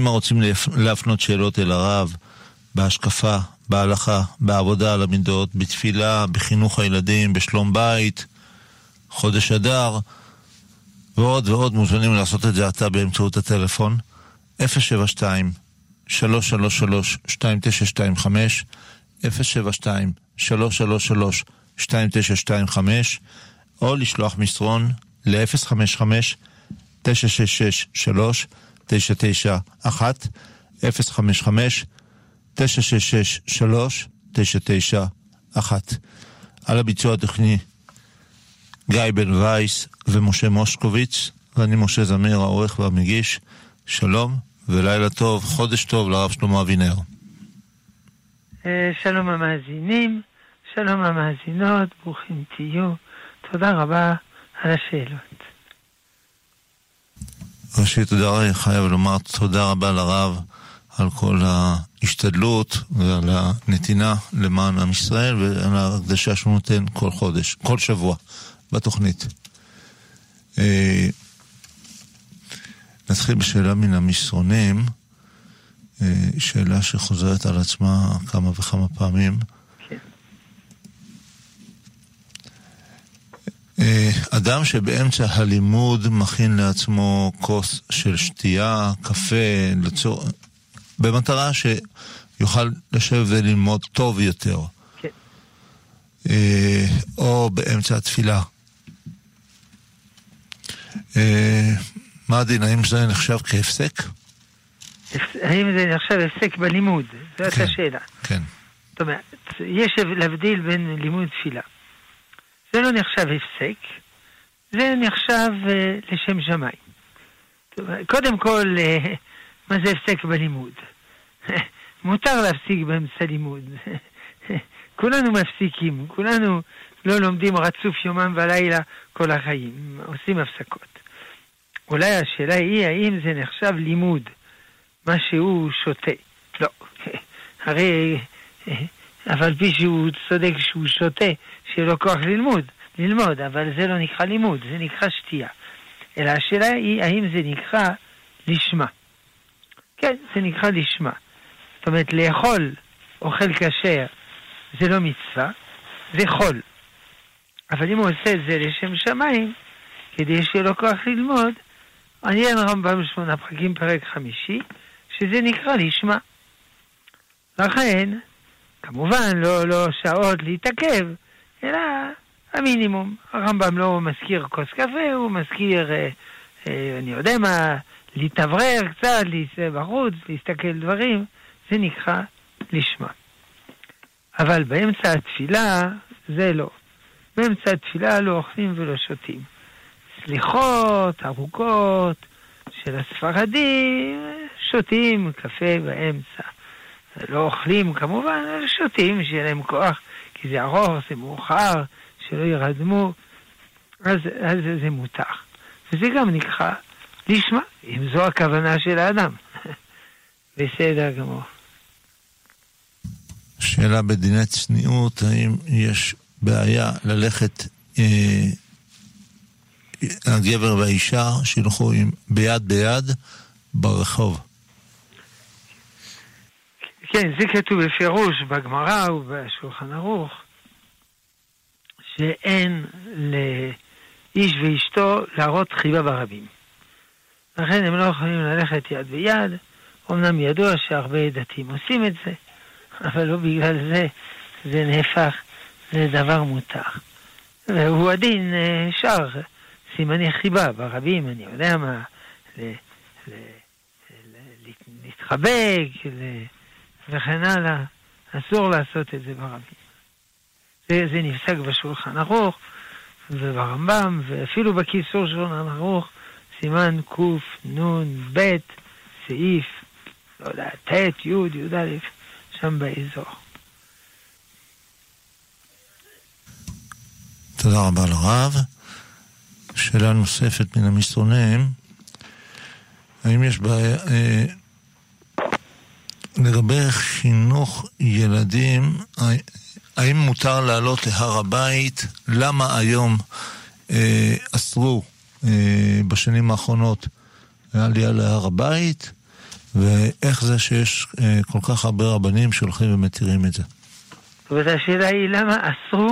אם רוצים להפנות שאלות אל הרב, בהשקפה, בהלכה, בעבודה על המידות, בתפילה, בחינוך הילדים, בשלום בית, חודש אדר, ועוד ועוד מוזמנים לעשות את זה עתה באמצעות הטלפון 072 333 2925 072 333 2925 או לשלוח מסרון ל-055 966 991 055 966 991 על הביצוע הטכני גיא בן וייס ומשה מושקוביץ, ואני משה זמיר, העורך והמגיש. שלום ולילה טוב, חודש טוב לרב שלמה אבינר. אה, שלום המאזינים, שלום המאזינות, ברוכים תהיו. תודה רבה על השאלות. ראשית, תודה, חייב לומר תודה רבה לרב על כל ההשתדלות ועל הנתינה למען עם ישראל ועל ההקדשה שהוא נותן כל חודש, כל שבוע בתוכנית. אה, נתחיל בשאלה מן המסרונים, אה, שאלה שחוזרת על עצמה כמה וכמה פעמים. אדם שבאמצע הלימוד מכין לעצמו כוס של שתייה, קפה, לצור... במטרה שיוכל לשבת וללמוד טוב יותר. כן. או באמצע התפילה. אה, מה הדין, האם זה נחשב כהפסק? האם זה נחשב הפסק בלימוד? זאת כן, השאלה. כן. זאת אומרת, יש להבדיל בין לימוד תפילה. זה לא נחשב הפסק, זה נחשב uh, לשם שמיים. קודם כל, uh, מה זה הפסק בלימוד? מותר להפסיק באמצע לימוד. כולנו מפסיקים, כולנו לא לומדים רצוף יומם ולילה כל החיים, עושים הפסקות. אולי השאלה היא האם זה נחשב לימוד, מה שהוא שותה. לא, הרי אף על פי שהוא צודק שהוא שותה, שיהיה לו כוח ללמוד, ללמוד, אבל זה לא נקרא לימוד, זה נקרא שתייה. אלא השאלה היא האם זה נקרא לשמה. כן, זה נקרא לשמה. זאת אומרת, לאכול אוכל כשר זה לא מצווה, זה חול. אבל אם הוא עושה את זה לשם שמיים, כדי שיהיה לו כוח ללמוד, עניין רמב"ם שמונה פרקים, פרק חמישי, שזה נקרא לשמה. לכן, כמובן, לא, לא שעות להתעכב, אלא המינימום. הרמב"ם לא מזכיר כוס קפה, הוא מזכיר, אה, אה, אני יודע מה, להתאוורר קצת, להסתכל בחוץ, להסתכל דברים, זה נקרא לשמה. אבל באמצע התפילה זה לא. באמצע התפילה לא אוכלים ולא שותים. סליחות ארוכות של הספרדים, שותים קפה באמצע. לא אוכלים כמובן, שותים, שיהיה להם כוח, כי זה ארוך, זה מאוחר, שלא ירדמו, אז, אז זה מותר. וזה גם נקרא לשמה, אם זו הכוונה של האדם. בסדר גמור. שאלה בדיני צניעות, האם יש בעיה ללכת אה, הגבר והאישה שילכו עם ביד ביד ברחוב. כן, זה כתוב בפירוש בגמרא ובשולחן ערוך, שאין לאיש ואשתו להראות חיבה ברבים. לכן הם לא יכולים ללכת יד ביד, אמנם ידוע שהרבה דתיים עושים את זה, אבל לא בגלל זה זה נהפך לדבר מותר. והוא הדין אה, שר סימני חיבה ברבים, אני יודע מה, להתחבק וכן הלאה, אסור לעשות את זה ברבים. זה, זה נפסק בשולחן ערוך וברמב"ם, ואפילו בכיסור שולחן ערוך, סימן קנ"ב, סעיף, לא יודע, ט', י', י"א, שם באזור. תודה רבה לרב. שאלה נוספת מן המסרונים, האם יש בעיה... לגבי חינוך ילדים, האם מותר לעלות להר הבית? למה היום אה, אסרו אה, בשנים האחרונות העלייה להר הבית? ואיך זה שיש אה, כל כך הרבה רבנים שהולכים ומתירים את זה. זאת אומרת, השאלה היא למה אסרו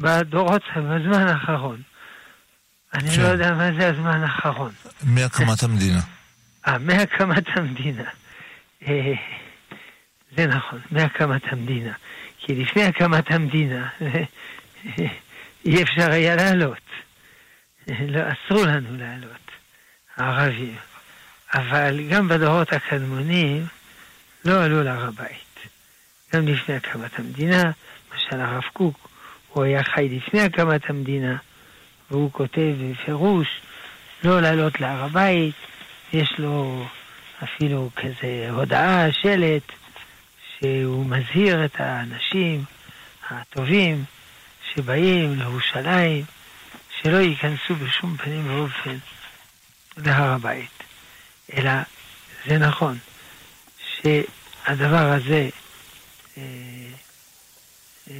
בדורות, בזמן האחרון. אני כן. לא יודע מה זה הזמן האחרון. מהקמת המדינה. אה, מהקמת המדינה. אה, זה נכון, מהקמת המדינה. כי לפני הקמת המדינה אי אפשר היה לעלות. לא, אסרו לנו לעלות, הערבים. אבל גם בדורות הקדמונים לא עלו להר הבית. גם לפני הקמת המדינה, למשל הרב קוק, הוא היה חי לפני הקמת המדינה, והוא כותב בפירוש לא לעלות להר הבית, יש לו אפילו כזה הודעה, שלט, שהוא מזהיר את האנשים הטובים שבאים לירושלים, שלא ייכנסו בשום פנים ואופן להר הבית. אלא זה נכון שהדבר הזה, אה, אה,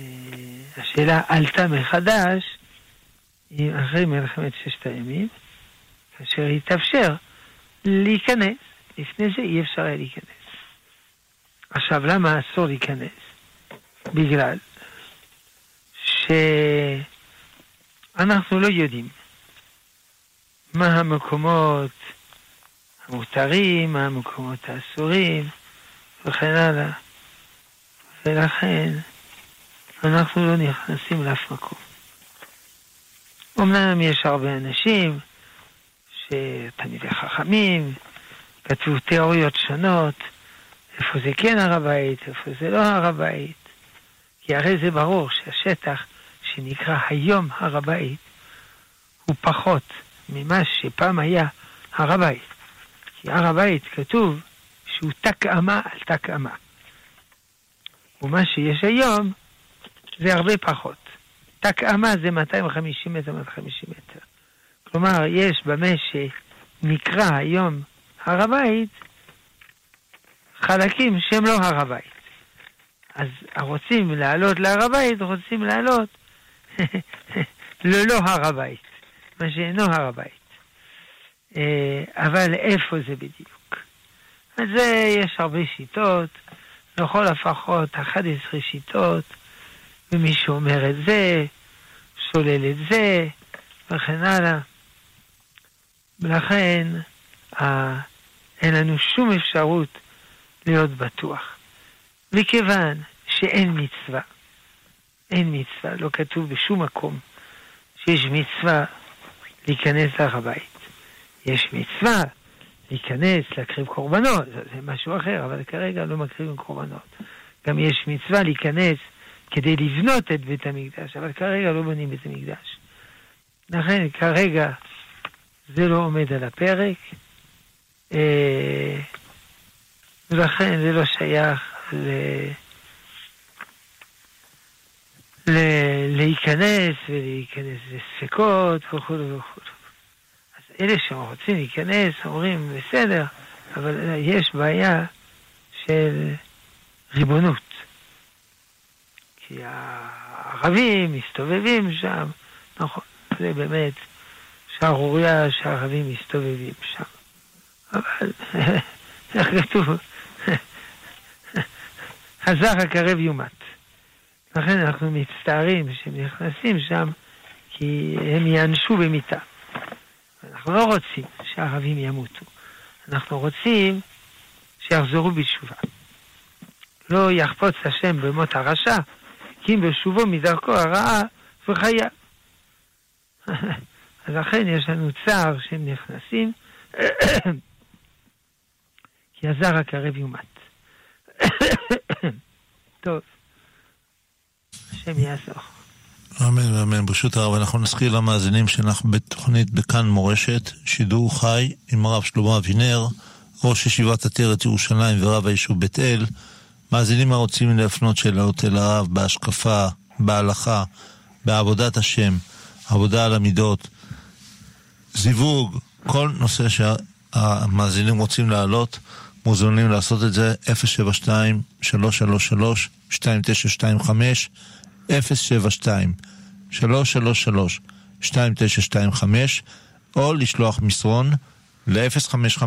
השאלה עלתה מחדש אחרי מלחמת ששת הימים, כאשר התאפשר להיכנס. לפני זה אי אפשר היה להיכנס. עכשיו, למה אסור להיכנס? בגלל שאנחנו לא יודעים מה המקומות המותרים, מה המקומות האסורים, וכן הלאה. ולכן אנחנו לא נכנסים לאף מקום. אמנם יש הרבה אנשים שתלמידי חכמים, כתבו תיאוריות שונות, איפה זה כן הר הבית, איפה זה לא הר הבית. כי הרי זה ברור שהשטח שנקרא היום הר הבית הוא פחות ממה שפעם היה הר הבית. כי הר הבית כתוב שהוא תק אמה על תק אמה. ומה שיש היום זה הרבה פחות. תק אמה זה 250 מטר, 250 מטר. כלומר, יש במה שנקרא היום הר הבית, חלקים שהם לא הר הבית. אז הרוצים לעלות להר הבית, רוצים לעלות ללא הר הבית, מה שאינו הר הבית. אה, אבל איפה זה בדיוק? אז זה יש הרבה שיטות, לכל הפחות 11 שיטות, ומי שאומר את זה, שולל את זה, וכן הלאה. ולכן אין לנו שום אפשרות להיות בטוח. מכיוון שאין מצווה, אין מצווה, לא כתוב בשום מקום שיש מצווה להיכנס להר הבית. יש מצווה להיכנס, להקריב קורבנות, זה, משהו אחר, אבל כרגע לא מקריבים קורבנות. גם יש מצווה להיכנס כדי לבנות את בית המקדש, אבל כרגע לא בונים בית המקדש. לכן כרגע זה לא עומד על הפרק, ולכן זה לא שייך ל... ל... להיכנס ולהיכנס לספקות וכו' וכו'. אז אלה שרוצים להיכנס אומרים בסדר, אבל יש בעיה של ריבונות. כי הערבים מסתובבים שם, נכון, זה באמת שערורייה שהערבים מסתובבים שם. אבל איך כתוב? הזר הקרב יומת. לכן אנחנו מצטערים שהם נכנסים שם, כי הם ייענשו במיתה. אנחנו לא רוצים שהערבים ימותו. אנחנו רוצים שיחזרו בתשובה. לא יחפוץ השם במות הרשע, כי אם בשובו מדרכו הרעה וחיה. אז לכן יש לנו צער שהם נכנסים, כי הזר הקרב יומת. טוב, השם יעזור. אמן ואמן. ברשות הרב, אנחנו נזכיר למאזינים שאנחנו בתוכנית בכאן מורשת, שידור חי עם הרב שלמה אבינר, ראש ישיבת עטרת ירושלים ורב היישוב בית אל. מאזינים הרוצים להפנות שאלות אל הרב בהשקפה, בהלכה, בעבודת השם, עבודה על המידות, זיווג, כל נושא שהמאזינים רוצים להעלות, מוזמנים לעשות את זה 072-333-2925 072-333-2925 או לשלוח מסרון ל-055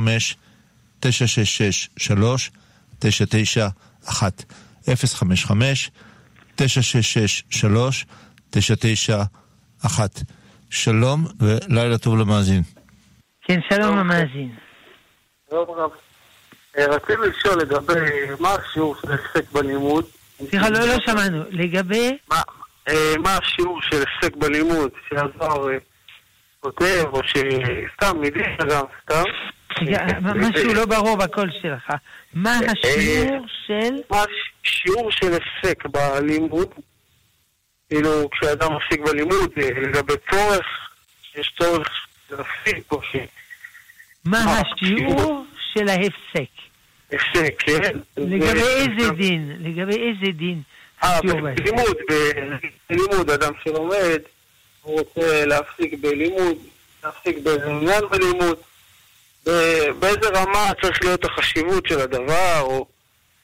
שלום ולילה טוב למאזין. כן, שלום למאזין. שלום רב. אה, רציתי לשאול לגבי מה השיעור של הפסק בלימוד. סליחה, לא, לא שמענו. לגבי? אה, מה השיעור של הפסק בלימוד שהזוהר אה, כותב, או שסתם מידי גם סתם. משהו לא ברור בקול שלך. מה השיעור של... מה השיעור של הפסק בלימוד? כאילו, כשאדם מפסיק בלימוד, לגבי צורך, שיש צורך להפסיק, או ש... מה השיעור של ההפסק? כן. לגבי איזה דין? לגבי איזה דין? אה, בלימוד, בלימוד, אדם שלומד, הוא רוצה להפסיק בלימוד, להפסיק באיזה עניין בלימוד, באיזה רמה צריך להיות החשיבות של הדבר, או,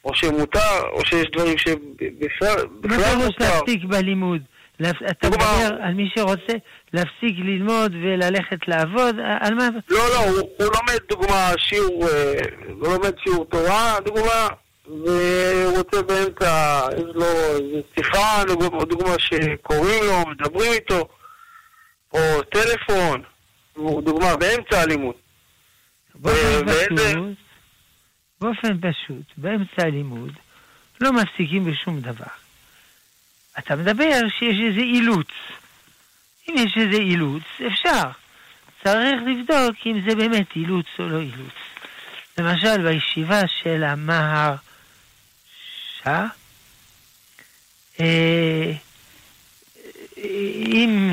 או שמותר, או שיש דברים שבכלל מותר. מה פירוש להפסיק בלימוד? אתה מדבר על מי שרוצה להפסיק ללמוד וללכת לעבוד? על מה? לא, לא, הוא, הוא לומד דוגמה שיעור, אה, הוא לומד שיעור תורה, דוגמה, והוא רוצה באמצע, יש לו איזו שיחה, דוגמה שקוראים לו, מדברים איתו, או טלפון, דוגמה באמצע הלימוד. באופן פשוט, באופן פשוט, באמצע הלימוד, לא מפסיקים בשום דבר. אתה מדבר שיש איזה אילוץ. אם יש איזה אילוץ, אפשר. צריך לבדוק אם זה באמת אילוץ או לא אילוץ. למשל, בישיבה של המהר שעה, אה, אם,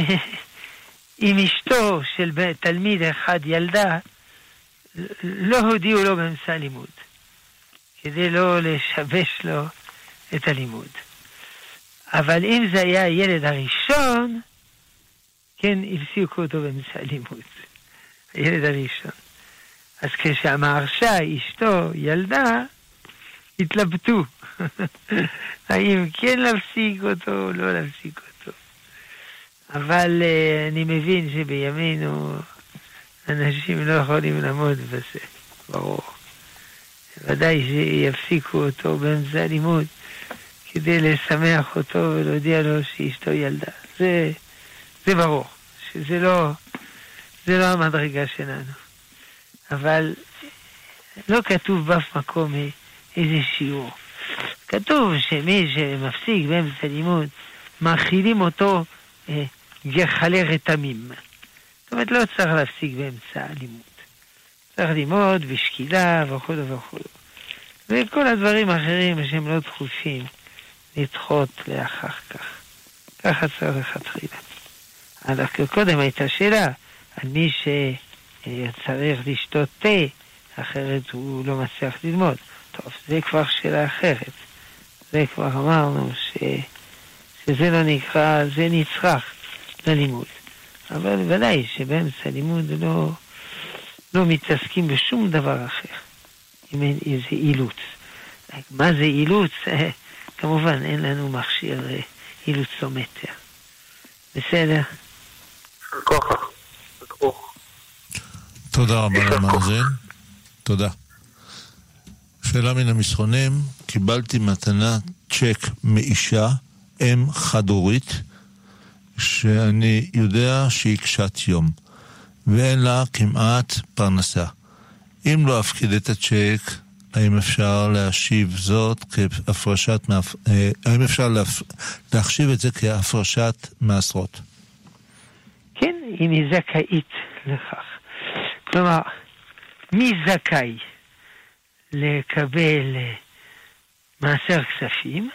אם אשתו של תלמיד אחד ילדה, לא הודיעו לו באמצע הלימוד, כדי לא לשבש לו את הלימוד. אבל אם זה היה הילד הראשון, כן, הפסיקו אותו באמצע הלימוד. הילד הראשון. אז כשהמהרשה, אשתו, ילדה, התלבטו. האם כן להפסיק אותו או לא להפסיק אותו. אבל uh, אני מבין שבימינו אנשים לא יכולים לעמוד בזה, ברור. ודאי שיפסיקו אותו באמצע הלימוד. כדי לשמח אותו ולהודיע לו שאשתו ילדה. זה, זה ברור, שזה לא, זה לא המדרגה שלנו. אבל לא כתוב באף מקום איזה שיעור. כתוב שמי שמפסיק באמצע לימוד, מאכילים אותו אה, גחלי רתמים. זאת אומרת, לא צריך להפסיק באמצע הלימוד. צריך ללמוד בשקילה וכו' וכו'. וכל הדברים האחרים שהם לא דחופים. לדחות לאחר כך. ככה צריך לכתחילה. אז קודם הייתה שאלה על מי שצריך לשתות תה, אחרת הוא לא מצליח ללמוד. טוב, זה כבר שאלה אחרת. זה כבר אמרנו ש... שזה לא נקרא, זה נצרך ללימוד. אבל ודאי שבאמצע הלימוד לא, לא מתעסקים בשום דבר אחר, אם אין איזה אילוץ. מה זה אילוץ? כמובן, אין לנו מכשיר אה, אילוצומטר. בסדר? תודה רבה למאזין. תודה. שאלה מן המסרונים, קיבלתי מתנה צ'ק מאישה, אם חד-הורית, שאני יודע שהיא קשת יום, ואין לה כמעט פרנסה. אם לא אפקיד את הצ'ק, האם אפשר להשיב זאת כהפרשת, אה, האם אפשר להחשיב את זה כהפרשת מעשרות? כן, אם היא זכאית לכך. כלומר, מי זכאי לקבל מעשר כספים?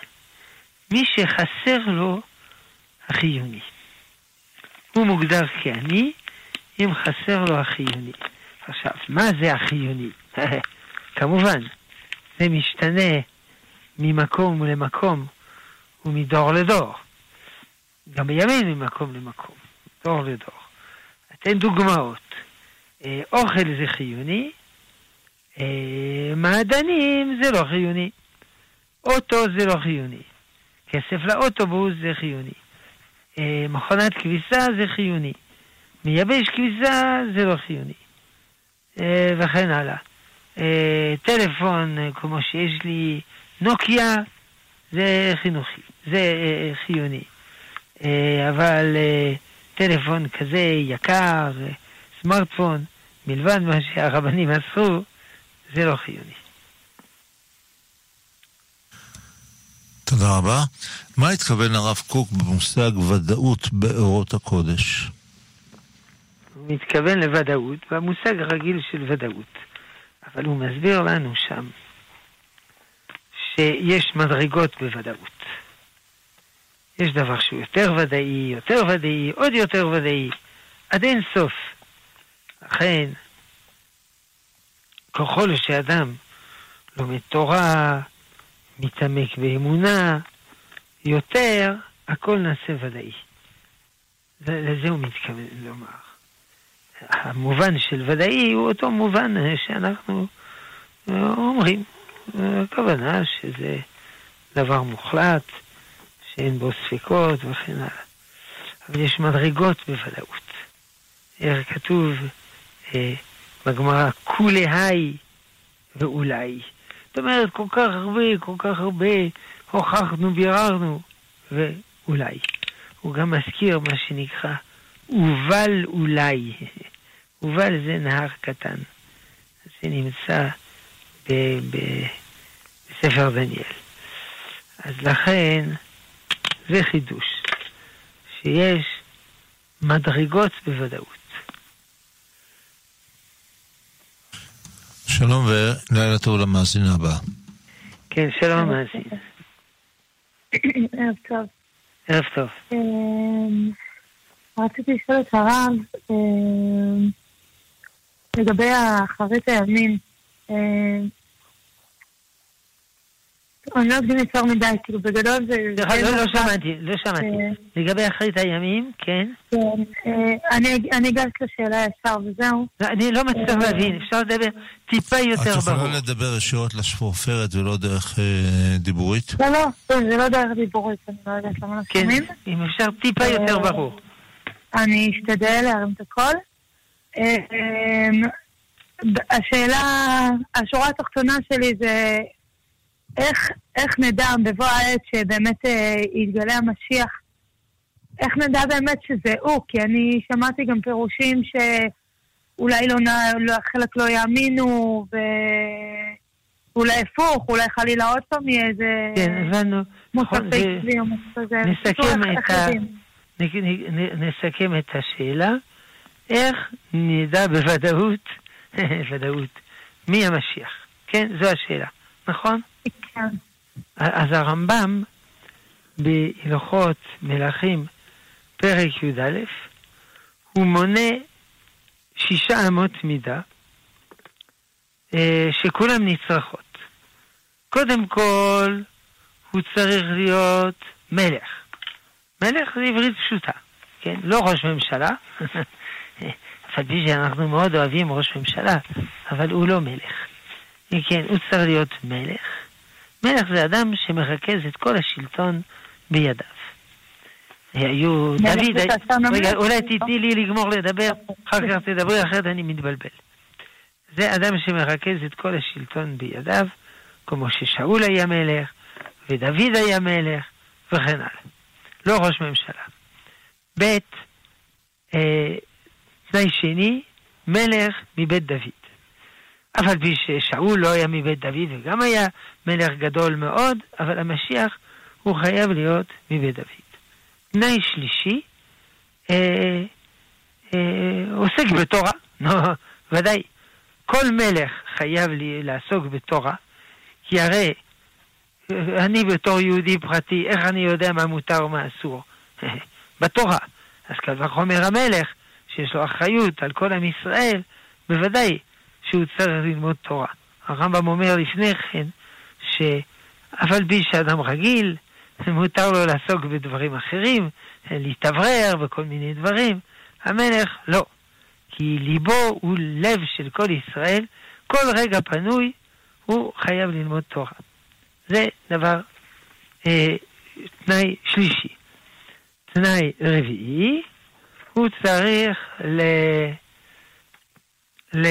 מי שחסר לו החיוני. הוא מוגדר כעני אם חסר לו החיוני. עכשיו, מה זה החיוני? כמובן, זה משתנה ממקום למקום ומדור לדור. גם בימינו ממקום למקום, דור לדור. אתן דוגמאות. אה, אוכל זה חיוני, אה, מעדנים זה לא חיוני. אוטו זה לא חיוני. כסף לאוטובוס זה חיוני. אה, מכונת כביסה זה חיוני. מייבש כביסה זה לא חיוני. וכן הלאה. אה, טלפון כמו שיש לי נוקיה, זה חינוכי, זה חיוני. אבל טלפון כזה יקר, סמארטפון, מלבד מה שהרבנים אסרו, זה לא חיוני. תודה רבה. מה התכוון הרב קוק במושג ודאות באורות הקודש? הוא מתכוון לוודאות, במושג הרגיל של ודאות. אבל הוא מסביר לנו שם שיש מדרגות בוודאות. יש דבר שהוא יותר ודאי, יותר ודאי, עוד יותר ודאי, עד אין סוף. לכן, ככל שאדם לומד תורה, מתעמק באמונה, יותר, הכל נעשה ודאי. לזה הוא מתכוון לומר. המובן של ודאי הוא אותו מובן שאנחנו אומרים. הכוונה שזה דבר מוחלט, שאין בו ספקות וכן הלאה. אבל יש מדרגות בוודאות. איך כתוב אה, בגמרא, כולי היי ואולי. זאת אומרת, כל כך הרבה, כל כך הרבה הוכחנו, ביררנו, ואולי. הוא גם מזכיר מה שנקרא אובל אולי. אובל זה נהר קטן. זה נמצא ב, ב, בספר דניאל. אז לכן, זה חידוש, שיש מדרגות בוודאות. שלום ולילה טוב למאזין הבא. כן, שלום המאזין. ערב טוב. ערב טוב. אמ, רציתי לשאול את הרב אמ, לגבי אחרית הימים. אמ, אני לא אקדים יותר מדי, כאילו בגדול זה... סליחה, לא, לא שמעתי, לא שמעתי. לגבי אחרית הימים, כן? כן, אה, אני אגש לשאלה ישר וזהו. אני לא מצליח להבין, אפשר לדבר טיפה יותר ברור. את יכולה לדבר ישירות לשפורפרת ולא דרך אה, דיבורית? לא, לא, זה לא דרך דיבורית, אני לא יודעת למה לא כן. אם אפשר טיפה יותר ברור. אני אשתדל להרים את הכל. השאלה, השורה התחתונה שלי זה איך, איך נדע בבוא העת שבאמת אה, יתגלה המשיח, איך נדע באמת שזה הוא? כי אני שמעתי גם פירושים שאולי לא, לא, חלק לא יאמינו, ואולי הפוך, אולי חלילה עוד פעם יהיה איזה... כן, הבנו. מוספי או כזה. נסכם את, ה... נסכם את השאלה, איך נדע בוודאות, ודאות, מי המשיח? כן, זו השאלה, נכון? אז הרמב"ם בהלכות מלכים, פרק י"א, הוא מונה שישה אמות מידה אה, שכולם נצרכות. קודם כל, הוא צריך להיות מלך. מלך זה עברית פשוטה, כן? לא ראש ממשלה, אף שאנחנו מאוד אוהבים ראש ממשלה, אבל הוא לא מלך. כן, הוא צריך להיות מלך. מלך זה אדם שמרכז את כל השלטון בידיו. היו, דוד, רגע, אולי תתני לי לגמור לדבר, אחר כך תדברי, אחרת אני מתבלבל. זה אדם שמרכז את כל השלטון בידיו, כמו ששאול היה מלך, ודוד היה מלך, וכן הלאה. לא ראש ממשלה. ב', אה, תנאי שני, מלך מבית דוד. אף על פי ששאול לא היה מבית דוד וגם היה מלך גדול מאוד, אבל המשיח הוא חייב להיות מבית דוד. תנאי שלישי, אה, אה, עוסק בתורה, נו, ודאי. כל מלך חייב לי לעסוק בתורה, כי הרי אה, אני בתור יהודי פרטי, איך אני יודע מה מותר ומה אסור? בתורה. אז קל וחומר המלך, שיש לו אחריות על כל עם ישראל, בוודאי שהוא צריך ללמוד תורה. הרמב"ם אומר לפני כן, שאף על פי שאדם רגיל, מותר לו לעסוק בדברים אחרים, להתאוורר וכל מיני דברים, המלך לא. כי ליבו הוא לב של כל ישראל, כל רגע פנוי הוא חייב ללמוד תורה. זה דבר, אה, תנאי שלישי. תנאי רביעי, הוא צריך ל... ל...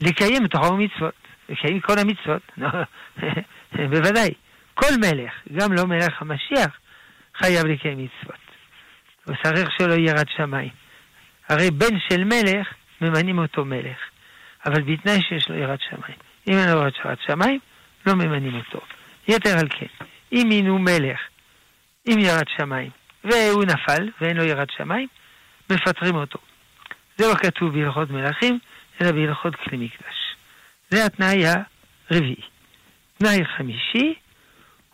לקיים תורה ומצוות, לקיים כל המצוות, בוודאי. כל מלך, גם לא מלך המשיח, חייב לקיים מצוות. הוא צריך שלא ירד שמיים. הרי בן של מלך, ממנים אותו מלך. אבל בתנאי שיש לו ירד שמיים. אם אין לו ירד שמיים, לא ממנים אותו. יתר על כן, אם מינו מלך עם ירד שמיים, והוא נפל ואין לו ירד שמיים, מפטרים אותו. זה לא כתוב בהלכות מלכים, אלא בהלכות כלי מקדש. זה התנאי הרביעי. תנאי חמישי,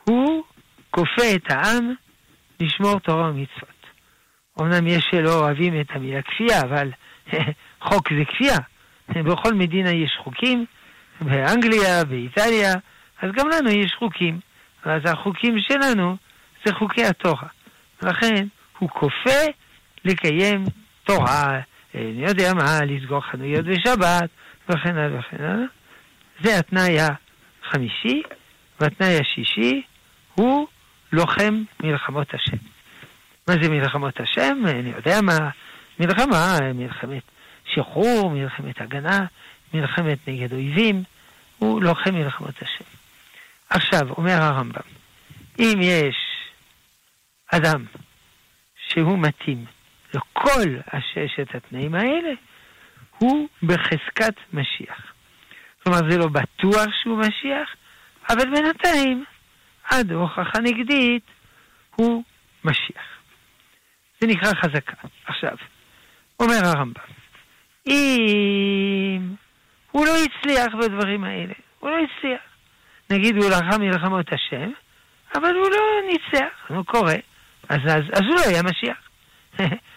הוא כופה את העם לשמור תורה ומצוות. אמנם יש שלא אוהבים את המילה כפייה, אבל חוק זה כפייה. בכל מדינה יש חוקים, באנגליה, באיטליה, אז גם לנו יש חוקים. אז החוקים שלנו זה חוקי התורה. לכן הוא כופה לקיים תורה, אני יודע מה, לסגור חנויות בשבת, וכן הלאה וכן הלאה. זה התנאי החמישי, והתנאי השישי הוא לוחם מלחמות השם. מה זה מלחמות השם? אני יודע מה. מלחמה, מלחמת שחרור, מלחמת הגנה, מלחמת נגד אויבים, הוא לוחם מלחמות השם. עכשיו, אומר הרמב"ם, אם יש אדם שהוא מתאים לכל הששת התנאים האלה, הוא בחזקת משיח. כלומר, זה לא בטוח שהוא משיח, אבל בינתיים, עד הוכחה נגדית, הוא משיח. זה נקרא חזקה. עכשיו, אומר הרמב"ם, אם הוא לא הצליח בדברים האלה, הוא לא הצליח. נגיד הוא לחם מלחמות השם, אבל הוא לא ניצח, הוא קורא, אז, אז, אז הוא לא היה משיח.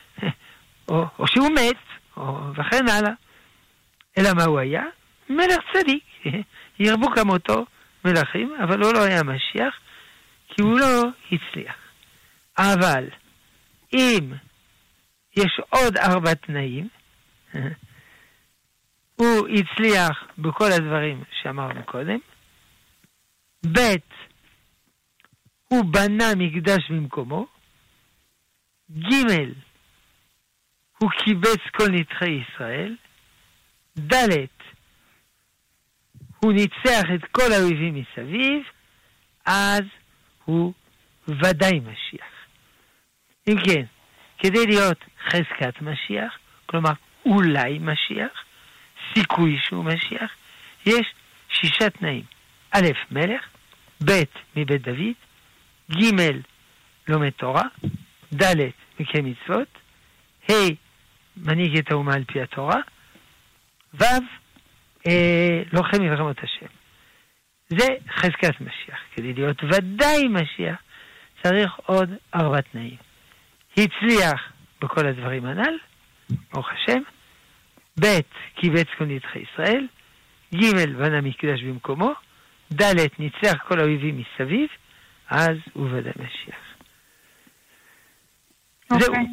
או, או שהוא מת, או, וכן הלאה. אלא מה הוא היה? מלך צדיק. ירבו כמותו מלכים, אבל הוא לא היה משיח, כי הוא לא הצליח. אבל אם יש עוד ארבע תנאים, הוא הצליח בכל הדברים שאמרנו קודם. ב', הוא בנה מקדש במקומו. ג', הוא קיבץ כל נדחי ישראל. ד', הוא ניצח את כל האויבים מסביב, אז הוא ודאי משיח. אם כן, כדי להיות חזקת משיח, כלומר אולי משיח, סיכוי שהוא משיח, יש שישה תנאים. א', מלך, ב', מבית דוד, ג', לומד תורה, ד', מקיים מצוות, ה', מנהיג את האומה על פי התורה, ו', אה, לוחם מלחמות השם. זה חזקת משיח. כדי להיות ודאי משיח, צריך עוד ארבע תנאים. הצליח בכל הדברים הנ"ל, ברוך השם, ב' קיבץ כל נדחי ישראל, ג' בנה מקדש במקומו, ד' ניצח כל האויבים מסביב, אז הוא ודאי משיח. זהו. אוקיי.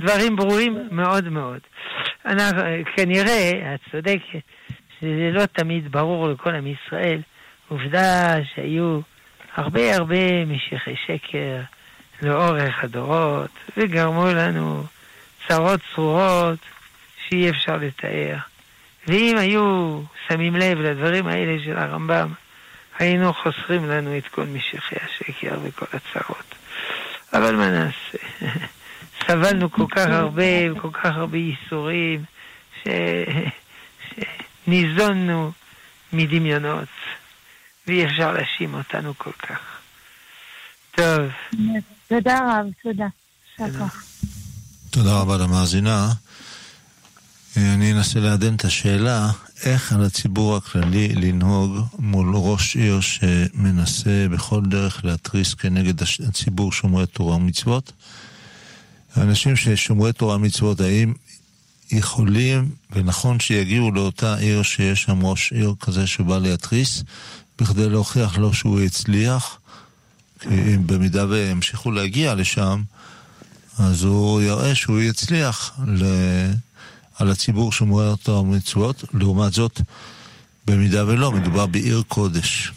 דברים ברורים מאוד מאוד. אנחנו, כנראה, את צודקת, שזה לא תמיד ברור לכל עם ישראל. עובדה שהיו הרבה הרבה משיחי שקר לאורך הדורות, וגרמו לנו צרות צרורות שאי אפשר לתאר. ואם היו שמים לב לדברים האלה של הרמב"ם, היינו חוסרים לנו את כל משיחי השקר וכל הצרות. אבל מה נעשה? סבלנו כל כך הרבה, כל כך הרבה ייסורים, ש... שניזונו מדמיונות, ואי אפשר להאשים אותנו כל כך. טוב. תודה רב, תודה. תודה רבה למאזינה. אני אנסה לעדן את השאלה, איך על הציבור הכללי לנהוג מול ראש עיר שמנסה בכל דרך להתריס כנגד הציבור שומרי תורה ומצוות? האנשים ששומרי תורה ומצוות, האם יכולים ונכון שיגיעו לאותה עיר שיש שם ראש עיר כזה שבא להתריס, בכדי להוכיח לו שהוא הצליח? כי אם במידה וימשיכו להגיע לשם, אז הוא יראה שהוא יצליח ל... על הציבור שומרי התורה ומצוות, לעומת זאת, במידה ולא, מדובר בעיר קודש.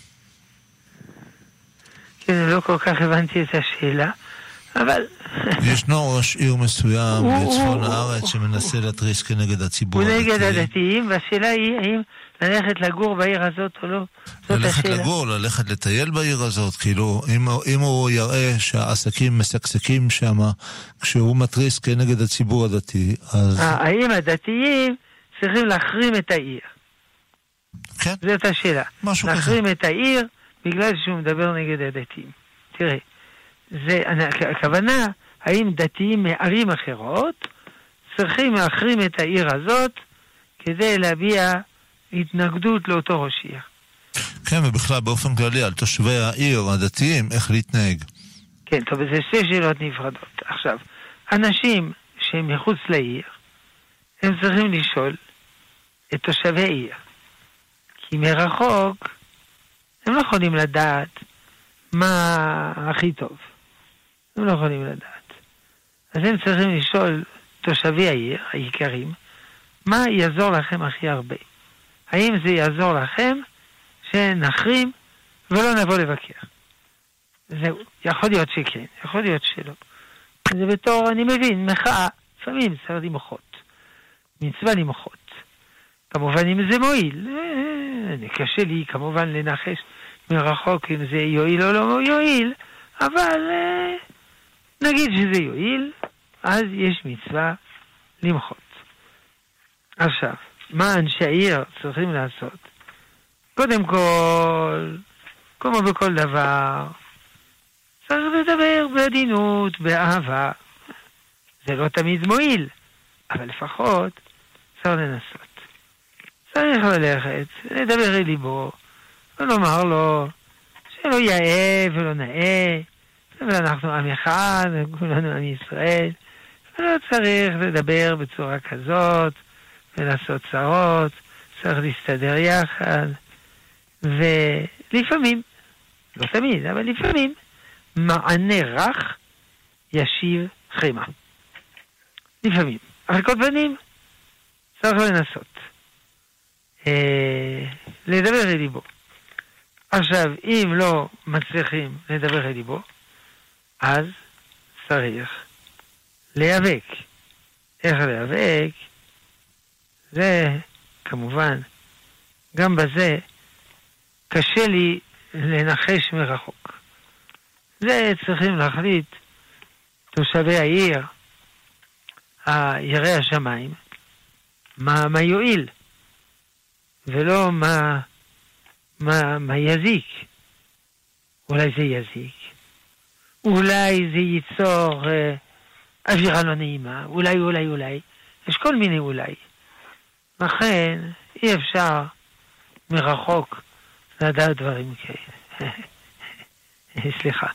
כן, לא כל כך הבנתי את השאלה, אבל... ישנו ראש עיר מסוים הוא- בצפון הוא- הארץ שמנסה להתריס כנגד הציבור הוא הדתי. נגד הדתיים, והשאלה היא האם ללכת לגור בעיר הזאת או לא. ללכת. לגור, ללכת לטייל בעיר הזאת, כאילו, אם, אם הוא יראה שהעסקים משגשגים שם, כשהוא מתריס כנגד הציבור הדתי, אז האם הדתיים צריכים להחרים את העיר? כן, זאת השאלה. משהו כזה. להחרים את העיר בגלל שהוא מדבר נגד הדתיים. תראה, זה, הכוונה, האם דתיים מערים אחרות צריכים להחרים את העיר הזאת כדי להביע התנגדות לאותו ראש עיר. כן, ובכלל באופן כללי על תושבי העיר הדתיים, איך להתנהג. כן, טוב, זה שתי שאלות נפרדות. עכשיו, אנשים שהם מחוץ לעיר, הם צריכים לשאול את תושבי העיר. כי מרחוק הם לא יכולים לדעת מה הכי טוב. הם לא יכולים לדעת. אז הם צריכים לשאול תושבי העיר, העיקרים, מה יעזור לכם הכי הרבה? האם זה יעזור לכם שנחרים ולא נבוא לבקר? זהו, יכול להיות שכן, יכול להיות שלא. זה בתור, אני מבין, מחאה, לפעמים צריך למחות. מצווה למחות. כמובן אם זה מועיל, אה, קשה לי כמובן לנחש מרחוק אם זה יועיל או לא יועיל, אבל אה, נגיד שזה יועיל, אז יש מצווה למחות. עכשיו, מה אנשי העיר צריכים לעשות? קודם כל, כמו בכל דבר, צריך לדבר בעדינות, באהבה. זה לא תמיד מועיל, אבל לפחות צריך לנסות. צריך ללכת, לדבר אל ליבו, ולומר לו שלא יאה ולא נאה, ואנחנו עם אחד, וכולנו עם ישראל, ולא צריך לדבר בצורה כזאת, ולעשות צרות, צריך להסתדר יחד, ולפעמים, לא תמיד, אבל לפעמים, מענה רך ישיב חמה. לפעמים. על כל פנים, צריך לנסות. אה, לדבר אל ליבו. עכשיו, אם לא מצליחים לדבר אל ליבו, אז צריך להיאבק. איך להיאבק? זה, כמובן, גם בזה קשה לי לנחש מרחוק. זה צריכים להחליט תושבי העיר, יראי השמיים, מה, מה יועיל, ולא מה, מה, מה יזיק. אולי זה יזיק, אולי זה ייצור אה, אווירה לא נעימה, אולי, אולי, אולי. יש כל מיני אולי. לכן אי אפשר מרחוק לדעת דברים כאלה. סליחה.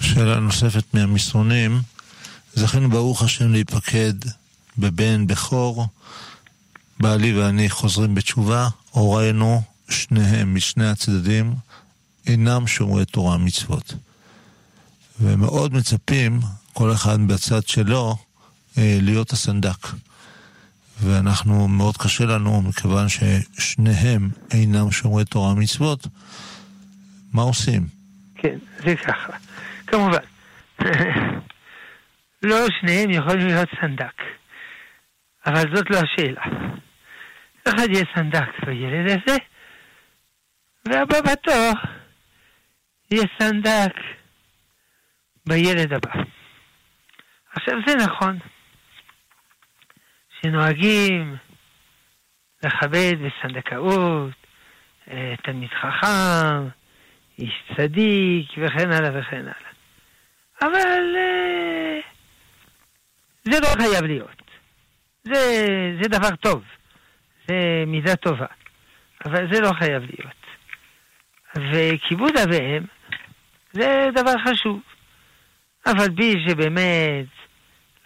שאלה נוספת מהמסרונים, זכינו ברוך השם להיפקד בבן בכור, בעלי ואני חוזרים בתשובה, הורינו, שניהם משני הצדדים, אינם שומרי תורה ומצוות. ומאוד מצפים, כל אחד בצד שלו, להיות הסנדק. ואנחנו, מאוד קשה לנו, מכיוון ששניהם אינם שומרי תורה ומצוות, מה עושים? כן, זה ככה. כמובן, לא שניהם יכולים להיות סנדק, אבל זאת לא השאלה. אחד יהיה סנדק בילד הזה, והבא בתור יהיה סנדק בילד הבא. עכשיו זה נכון, שנוהגים לכבד בסנדקאות תלמיד חכם, איש צדיק וכן הלאה וכן הלאה. אבל אה, זה לא חייב להיות. זה, זה דבר טוב, זה מידה טובה, אבל זה לא חייב להיות. וכיבוד אב ואם זה דבר חשוב. אבל בי שבאמת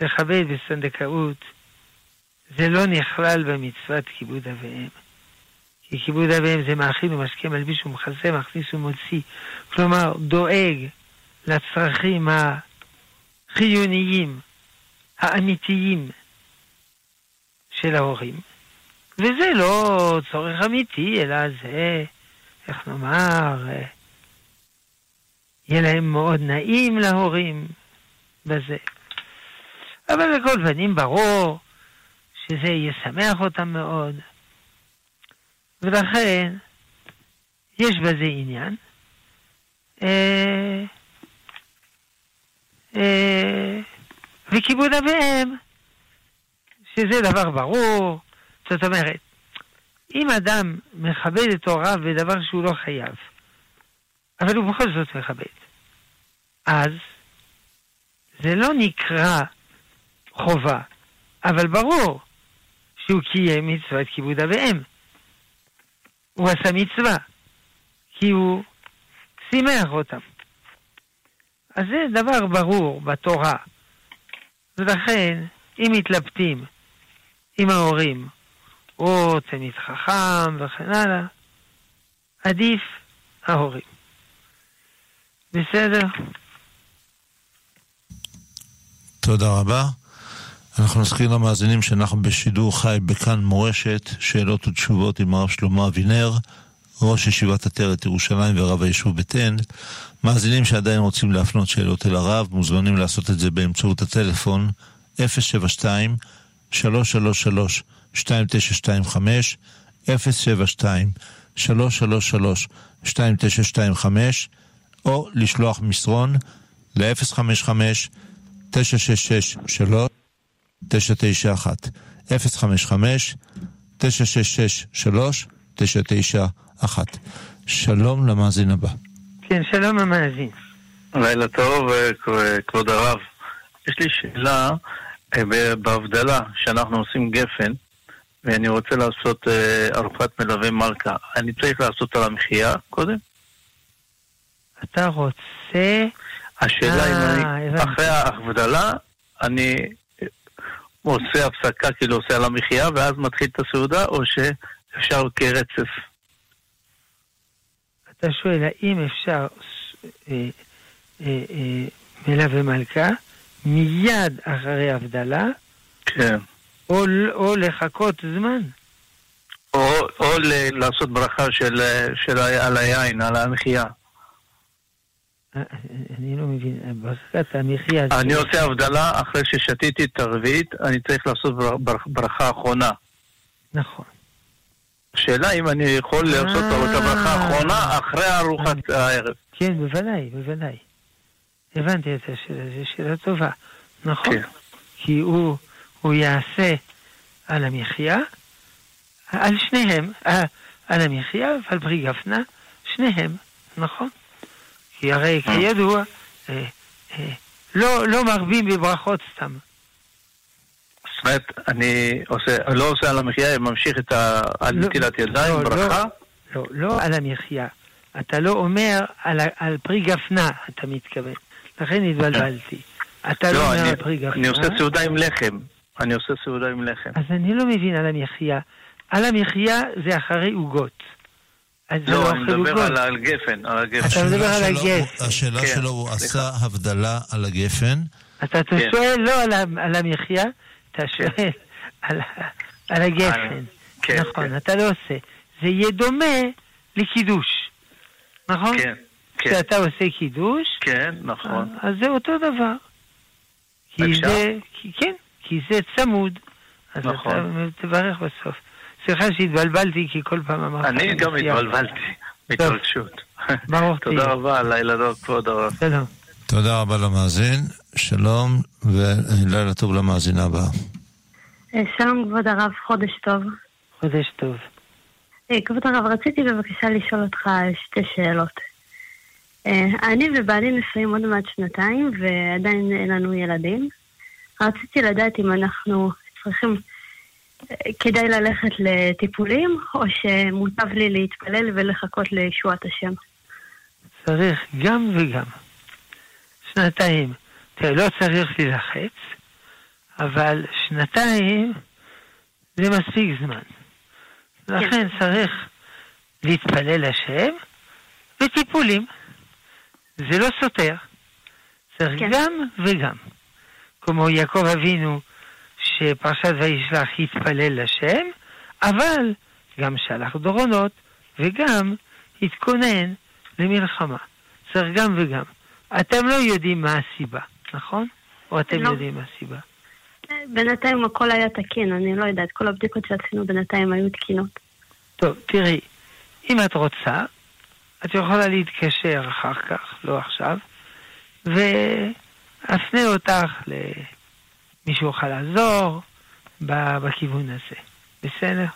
לכבד בסנדקאות זה לא נכלל במצוות כיבוד אב ואם. כי כיבוד אב ואם זה מאכיל ומשקה, מלביש ומכסה, מכניס ומוציא. כלומר, דואג לצרכים החיוניים, האמיתיים של ההורים. וזה לא צורך אמיתי, אלא זה, איך נאמר, יהיה להם מאוד נעים להורים בזה. אבל על כל פנים ברור שזה ישמח אותם מאוד. ולכן יש בזה עניין. אה, אה, וכיבוד אביהם, שזה דבר ברור. זאת אומרת, אם אדם מכבד את הוריו בדבר שהוא לא חייב, אבל הוא בכל זאת מכבד, אז זה לא נקרא חובה, אבל ברור שהוא קיים מצוות כיבוד אביהם. הוא עשה מצווה, כי הוא שימח אותם. אז זה דבר ברור בתורה. ולכן, אם מתלבטים עם ההורים, או תלמיד חכם וכן הלאה, עדיף ההורים. בסדר? תודה רבה. אנחנו נזכיר למאזינים שאנחנו בשידור חי בכאן מורשת, שאלות ותשובות עם הרב שלמה אבינר, ראש ישיבת עטרת ירושלים ורב היישוב בית עין. מאזינים שעדיין רוצים להפנות שאלות אל הרב, מוזמנים לעשות את זה באמצעות הטלפון 072 333 2925 072 333 2925 או לשלוח מסרון ל-055 966 3 991 055 966 3 991 שלום למאזין הבא. כן, שלום המאזין. לילה טוב, כבוד הרב. יש לי שאלה בהבדלה, שאנחנו עושים גפן, ואני רוצה לעשות ארוחת מלווה מלכה. אני צריך לעשות על המחיה קודם? אתה רוצה... השאלה אם אני, אחרי ההבדלה, אני עושה הפסקה, כאילו עושה על המחיה, ואז מתחיל את הסעודה, או שאפשר כרצף? אתה שואל האם אפשר אה, אה, אה, מלווה מלכה מיד אחרי הבדלה, כן. או, או לחכות זמן. או, או ל- לעשות ברכה של, של על היין, על המחיה. אני לא מבין, ברכת המחיה... אני עושה הבדלה אחרי ששתיתי את הרביעית, אני צריך לעשות בר- בר- ברכה אחרונה. נכון. השאלה אם אני יכול לעשות אה. את הברכה האחרונה אחרי ארוחת הערב. כן, בוודאי, בוודאי. הבנתי את השאלה, זו שאלה טובה. נכון. כן. כי הוא, הוא יעשה על המחיה, על שניהם, על, על המחיה ועל פרי גפנה, שניהם, נכון. כי הרי אה. כידוע, אה, אה, לא, לא מרבים בברכות סתם. זאת אומרת, אני עושה, לא עושה על המחיה, אני ממשיך את ה... על לא, נטילת ידיים, לא, ברכה. לא, לא על המחיה. אתה לא אומר על, על פרי גפנה, אתה מתכוון. לכן התבלבלתי. אתה לא לא, אומר אני, על פרי גפנה. אני עושה סעודה עם לחם. אני עושה סעודה עם לחם. אז אני לא מבין על המחיה. על המחיה זה אחרי עוגות. אז זה לא, אני מדבר. על הגפן, על הגפן. אתה מדבר על השאלה שלו- הגפן. השאלה כן, שלו, הוא. עשה הבדלה על הגפן. אתה כן. שואל לא על, המחיה, אתה שואל על, הגפן. כן, נכון, כן. אתה לא עושה. זה יהיה דומה לקידוש. נכון? כן, כן, כשאתה עושה קידוש, כן, נכון. אז זה אותו דבר. כי אפשר? זה, כי, כן, כי זה צמוד. אז נכון. אתה תברך בסוף. סליחה שהתבלבלתי, כי כל פעם אמרתי... אני גם. התבלבלתי, בהתרגשות. ברוך תודה תהיה. רבה, לילה טוב, כבוד הרב. שלום. תודה רבה למאזין, שלום ולילה טוב למאזינה הבאה. אה, שלום כבוד הרב, חודש טוב. חודש טוב. אה, כבוד הרב, רציתי בבקשה לשאול אותך שתי שאלות. אה, אני ובעלי נשואים עוד מעט שנתיים ועדיין אין לנו ילדים. רציתי לדעת אם אנחנו צריכים, אה, כדאי ללכת לטיפולים או שמוטב לי להתפלל ולחכות לישועת השם. צריך גם וגם. שנתיים. תראה, לא צריך להילחץ, אבל שנתיים זה מספיק זמן. לכן צריך להתפלל השם וטיפולים. זה לא סותר. צריך כן. גם וגם. כמו יעקב אבינו, שפרשת וישלח התפלל לשם, אבל גם שלח דורונות וגם התכונן למלחמה. צריך גם וגם. אתם לא יודעים מה הסיבה, נכון? או אתם לא. יודעים מה הסיבה? בינתיים הכל היה תקין, אני לא יודעת, כל הבדיקות שעשינו בינתיים היו תקינות. טוב, תראי, אם את רוצה, את יכולה להתקשר אחר כך, לא עכשיו, ואפנה אותך למישהו יוכל לעזור בכיוון הזה. בסדר?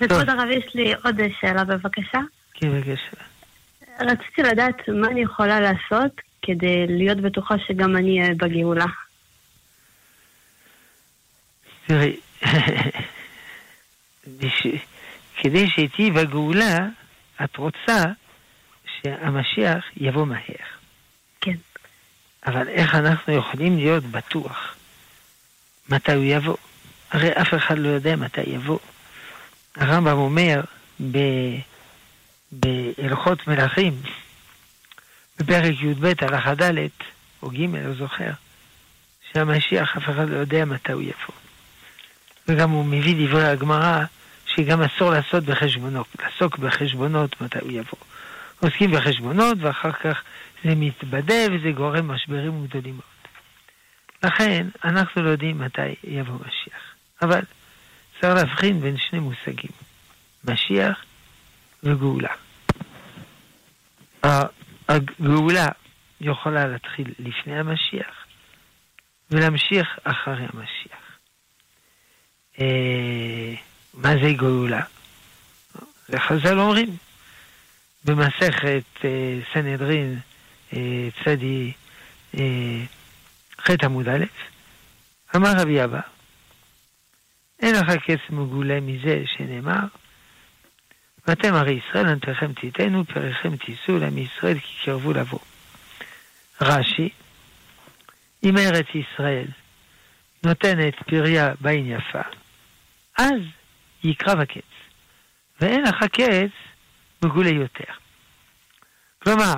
וכבוד הרב, יש לי עוד שאלה בבקשה. כן, בבקשה. רציתי לדעת מה אני יכולה לעשות כדי להיות בטוחה שגם אני אהיה בגאולה. תראי, כדי שתהיי בגאולה, את רוצה שהמשיח יבוא מהר. כן. אבל איך אנחנו יכולים להיות בטוח מתי הוא יבוא? הרי אף אחד לא יודע מתי יבוא. הרמב"ם אומר ב... בהלכות מלכים, בפרק י"ב הלכה ד' או ג', לא זוכר, שהמשיח אף אחד לא יודע מתי הוא יבוא. וגם הוא מביא דברי הגמרא שגם אסור לעשות בחשבונות, לעסוק בחשבונות מתי הוא יבוא. עוסקים בחשבונות ואחר כך זה מתבדה וזה גורם משברים גדולים מאוד. לכן אנחנו לא יודעים מתי יבוא משיח. אבל צריך להבחין בין שני מושגים, משיח וגאולה. הגאולה יכולה להתחיל לפני המשיח ולהמשיך אחרי המשיח. מה זה גאולה? זה חז"ל אומרים. במסכת אה, סנהדרין אה, צדי אה, ח' עמוד א', אמר רבי אבא, אין לך קץ מגולה מזה שנאמר, ואתם הרי ישראל, ענתכם תיתנו, פריכם תישאו לעם ישראל, כי קרבו לבוא. רש"י, אם ארץ ישראל נותנת פריה בעין יפה, אז יקרב הקץ. ואין לך קץ מגולה יותר. כלומר,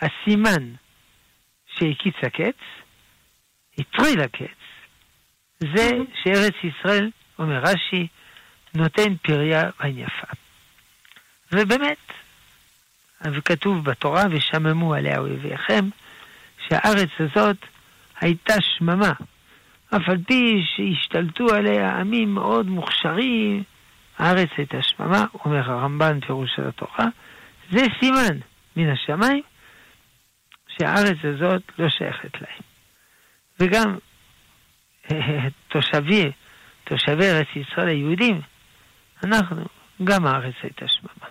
הסימן שהקיץ הקץ, הטריל הקץ, זה שארץ ישראל, אומר רש"י, נותן פריה בעין יפה. ובאמת, וכתוב בתורה, ושממו עליה אויביכם, שהארץ הזאת הייתה שממה. אף על פי שהשתלטו עליה עמים מאוד מוכשרים, הארץ הייתה שממה, אומר הרמב"ן פירוש של התורה, זה סימן מן השמיים שהארץ הזאת לא שייכת להם. וגם תושבי, תושבי ארץ ישראל היהודים, אנחנו, גם הארץ הייתה שממה.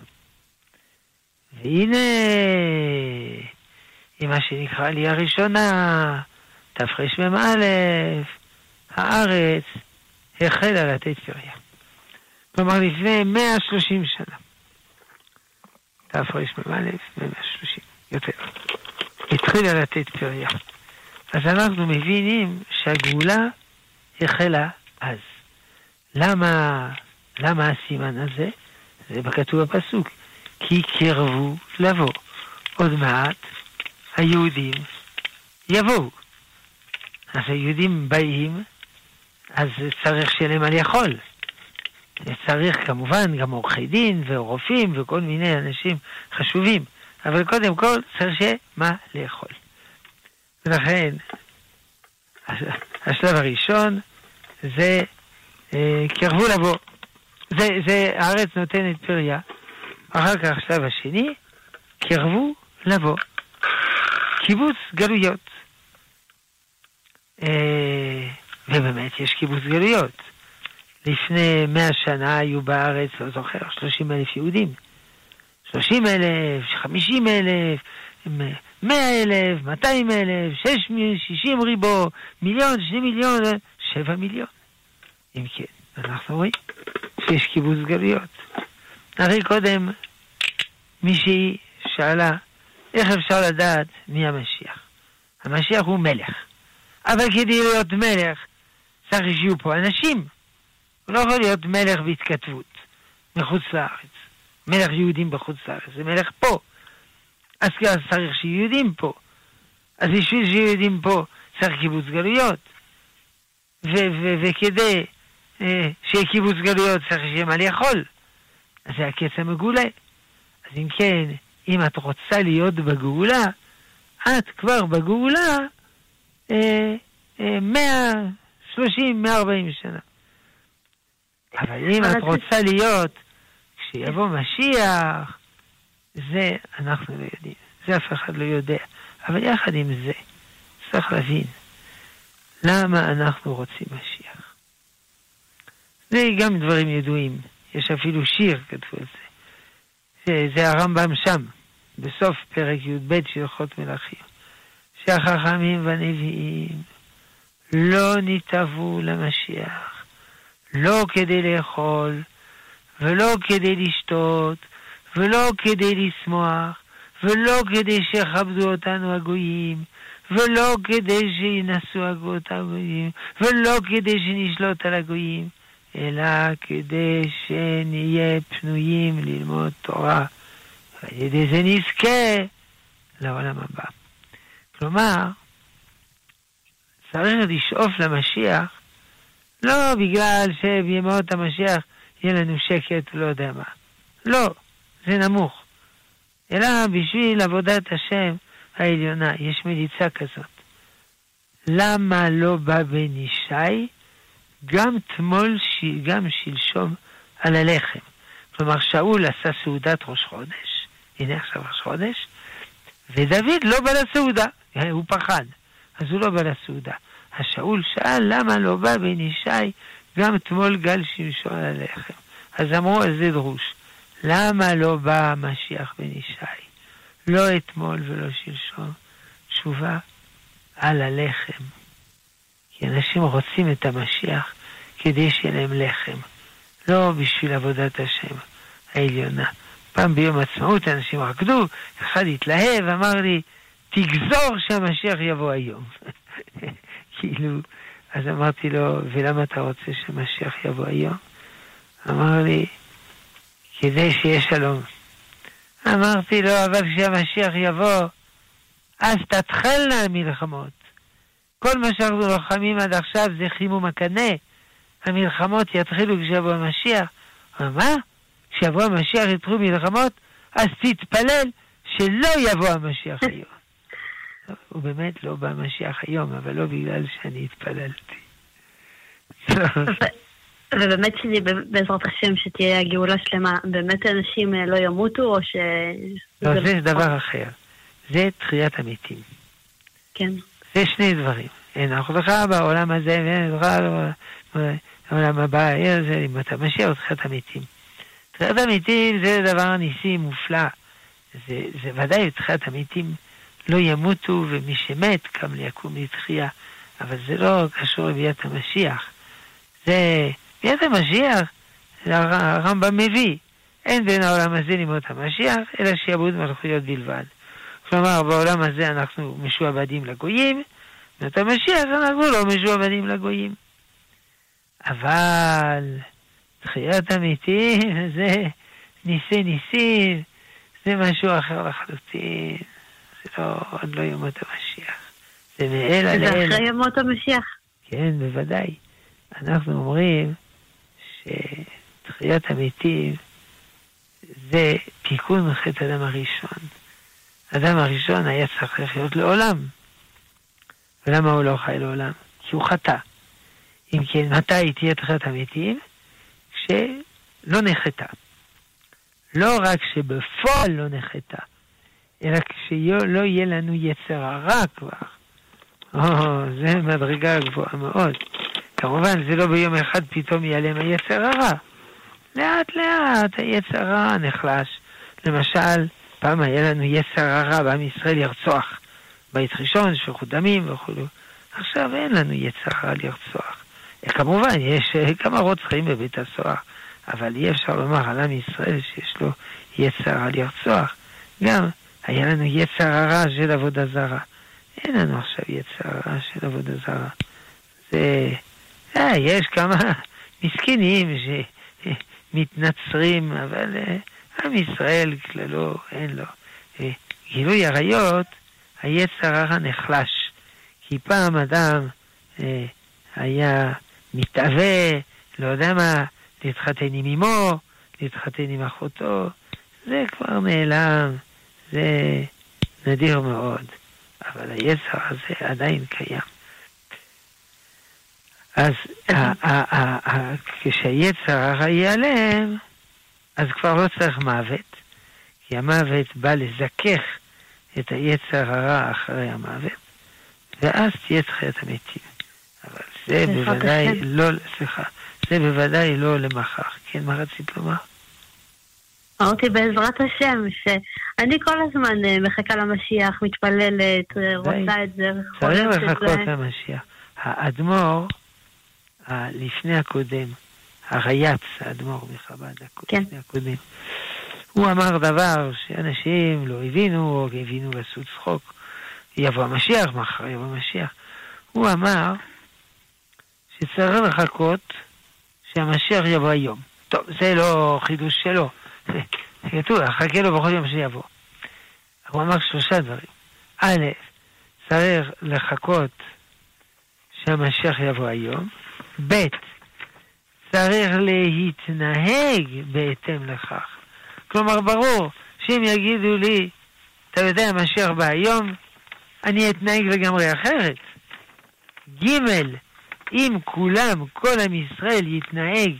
והנה, עם מה שנקרא עלייה ראשונה, תרמ"א, הארץ החלה לתת פריה. כלומר, לפני 130 שנה. תרמ"א, 130, יותר. התחילה לתת פריה. אז אנחנו מבינים שהגאולה החלה אז. למה, למה הסימן הזה? זה בכתוב בפסוק. כי קרבו לבוא. עוד מעט היהודים יבואו. אז היהודים באים, אז צריך שיהיה להם מה לאכול. צריך כמובן גם עורכי דין ורופאים וכל מיני אנשים חשובים, אבל קודם כל צריך שיהיה מה לאכול. ולכן, השלב הראשון זה אה, קרבו לבוא. זה, זה הארץ נותנת פריה. אחר כך השלב השני, קרבו לבוא. קיבוץ גלויות. אה, ובאמת יש קיבוץ גלויות. לפני מאה שנה היו בארץ, לא זוכר, 30 אלף יהודים. 30 אלף, 50 אלף, 100 אלף, 200 אלף, 60 ריבו, מיליון, 2 מיליון, 7 מיליון. אם כן, אנחנו רואים שיש קיבוץ גלויות. הרי קודם מישהי שאלה, איך אפשר לדעת מי המשיח? המשיח הוא מלך. אבל כדי להיות מלך, צריך שיהיו פה אנשים. הוא לא יכול להיות מלך בהתכתבות, מחוץ לארץ. מלך יהודים בחוץ לארץ, זה מלך פה. אז צריך שיהיו יהודים פה. אז בשביל שיהיו יהודים פה, צריך קיבוץ גלויות. וכדי אה, שיהיה קיבוץ גלויות, צריך שיהיה מה לאכול. אז זה הקץ המגולה. אז אם כן, אם את רוצה להיות בגאולה, את כבר בגאולה אה, אה, 130, 140 שנה. אבל אם את רוצה להיות כשיבוא משיח, זה אנחנו לא יודעים, זה אף אחד לא יודע. אבל יחד עם זה, צריך להבין למה אנחנו רוצים משיח. זה גם דברים ידועים, יש אפילו שיר כתבו את זה. זה, זה הרמב"ם שם, בסוף פרק י"ב של הלכות מלכים, שהחכמים והנביאים לא נתעבו למשיח, לא כדי לאכול, ולא כדי לשתות, ולא כדי לשמוח, ולא כדי שיכבדו אותנו הגויים, ולא כדי שינסו הגות הגויים, ולא כדי שנשלוט על הגויים, אלא כדי שנהיה פנויים ללמוד תורה. ועל ידי זה נזכה לעולם הבא. כלומר, צריך לשאוף למשיח, לא בגלל שבימות המשיח יהיה לנו שקט, לא יודע מה. לא, זה נמוך. אלא בשביל עבודת השם העליונה, יש מליצה כזאת. למה לא בא בן ישי גם תמול, גם שלשום על הלחם? כלומר, שאול עשה סעודת ראש חודש, הנה עכשיו ראש חודש, ודוד לא בא לסעודה, הוא פחד, אז הוא לא בא לסעודה. השאול שאל למה לא בא בן ישי גם תמול גל שלשום על הלחם. אז אמרו, אז זה דרוש. למה לא בא המשיח בן ישי? לא אתמול ולא שלשום. תשובה על הלחם. כי אנשים רוצים את המשיח כדי שיהיה להם לחם, לא בשביל עבודת השם העליונה. פעם ביום עצמאות אנשים רקדו, אחד התלהב, אמר לי, תגזור שהמשיח יבוא היום. כאילו, אז אמרתי לו, ולמה אתה רוצה שהמשיח יבוא היום? אמר לי, כדי שיהיה שלום. אמרתי לו, אבל כשהמשיח יבוא, אז תתחלנה המלחמות. כל מה שאנחנו לוחמים עד עכשיו זה חימום הקנה. המלחמות יתחילו כשיבוא המשיח. מה? כשיבוא המשיח יתחילו מלחמות? אז תתפלל שלא יבוא המשיח היום. הוא באמת לא בא המשיח היום, אבל לא בגלל שאני התפללתי. ובאמת שלי, בעזרת השם, שתהיה גאולה שלמה, באמת אנשים אה, לא ימותו, או ש... לא, זה דבר אחר. זה תחיית המתים. כן. זה שני דברים. אין אוכלך בעולם הזה, ואין לך בעולם הבא, זה אם אתה משיח או תחיית המתים. תחיית המתים זה דבר ניסי מופלא. זה, זה ודאי תחיית המתים לא ימותו, ומי שמת קם ליקום לתחייה. אבל זה לא קשור לביאת המשיח. זה ביאת המשיח, הרמב"ם מביא, אין בין העולם הזה למות המשיח, אלא שיעבוד מלכויות בלבד. כלומר, בעולם הזה אנחנו משועבדים לגויים, ואת המשיח אנחנו לא משועבדים לגויים. אבל תחיית המתים זה ניסי ניסים, זה משהו אחר לחלוטין. זה לא, עוד לא ימות המשיח. זה מאלה לאלה. זה אחרי ימות המשיח. כן, בוודאי. אנחנו אומרים שתחיית המתים זה תיקון חטא אדם הראשון. אדם הראשון היה צריך לחיות לעולם. ולמה הוא לא חי לעולם? כי הוא חטא. אם כן, מתי תהיה תחיית המתים? כשלא נחתה. לא רק שבפועל לא נחתה, אלא כשלא יהיה לנו יצר הרע כבר. או, זה מדרגה גבוהה מאוד. כמובן, זה לא ביום אחד פתאום ייעלם היצר הרע. לאט לאט היצר הרע נחלש. למשל, פעם היה לנו יצר הרע בעם ישראל לרצוח. בית ראשון, שפיכות דמים וכו'. עכשיו אין לנו יצר הרע לרצוח. כמובן, יש כמה רוצחים בבית הסוהר, אבל אי אפשר לומר על עם ישראל שיש לו יצר הרע לרצוח. גם היה לנו יצר הרע של עבודה זרה. אין לנו עכשיו יצר הרע של עבודה זרה. זה... אה, יש כמה מסכנים שמתנצרים, אבל אה, עם ישראל כללו, אין לו. אה, גילוי עריות, היצר הרע נחלש. כי פעם אדם אה, היה מתאווה, לא יודע מה, להתחתן עם אמו, להתחתן עם אחותו, זה כבר נעלם, זה נדיר מאוד, אבל היצר הזה עדיין קיים. אז כשהיצר הרע ייעלם, אז כבר לא צריך מוות, כי המוות בא לזכך את היצר הרע אחרי המוות, ואז תהיה תחיית המתים. אבל זה בוודאי לא, סליחה, זה בוודאי לא למחר. כן, מה רצית לומר? אמרתי בעזרת השם, שאני כל הזמן אה, מחכה למשיח, מתפללת, אה, רוצה את זה, צריך לחכות למשיח. האדמו"ר, לפני הקודם, הרייץ, האדמו"ר מחב"ד, כן. לפני הקודם, הוא אמר דבר שאנשים לא הבינו, או הבינו ועשו צחוק. יבוא המשיח, מחר יבוא המשיח. הוא אמר שצריך לחכות שהמשיח יבוא היום. טוב, זה לא חידוש שלו. כתוב, חכה לו בכל יום שיבוא. הוא אמר שלושה דברים. א', צריך לחכות שהמשיח יבוא היום. ב', צריך להתנהג בהתאם לכך. כלומר, ברור שאם יגידו לי, אתה יודע, המשיח בא היום, אני אתנהג לגמרי אחרת. ג', אם כולם, כל עם ישראל יתנהג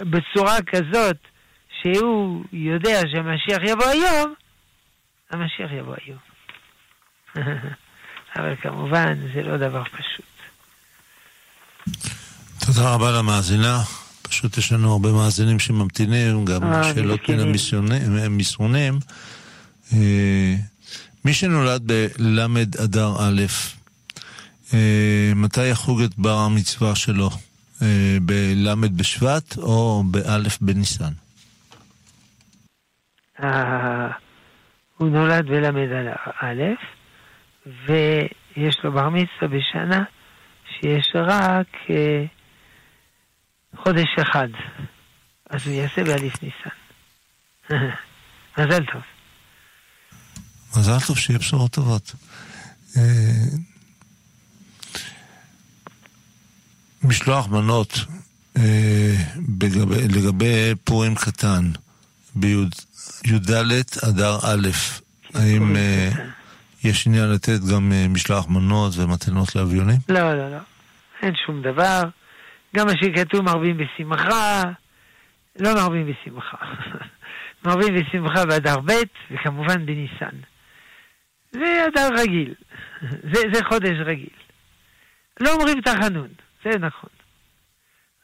בצורה כזאת שהוא יודע שהמשיח יבוא היום, המשיח יבוא היום. אבל כמובן זה לא דבר פשוט. תודה רבה למאזינה. פשוט יש לנו הרבה מאזינים שממתינים, גם אה, שאלות מן המסרונים. אה, מי שנולד בל' אדר א', אה, מתי יחוג את בר המצווה שלו? בל' בשבט או באלף בניסן? הוא נולד בל' א', ויש לו בר מצווה בשנה שיש רק חודש אחד. אז הוא יעשה באליף ניסן. מזל טוב. מזל טוב שיהיה בשורות טובות. אה, משלוח מנות אה, לגבי פורים קטן בי"ד אדר א', האם אה, יש עניין לתת גם משלוח מנות ומתנות לאביונים? לא, לא, לא. אין שום דבר. גם מה שכתוב מרבים בשמחה, לא מרבים בשמחה. מרבים בשמחה באדר ב' וכמובן בניסן. זה אדר רגיל, זה, זה חודש רגיל. לא אומרים תחנון, זה נכון.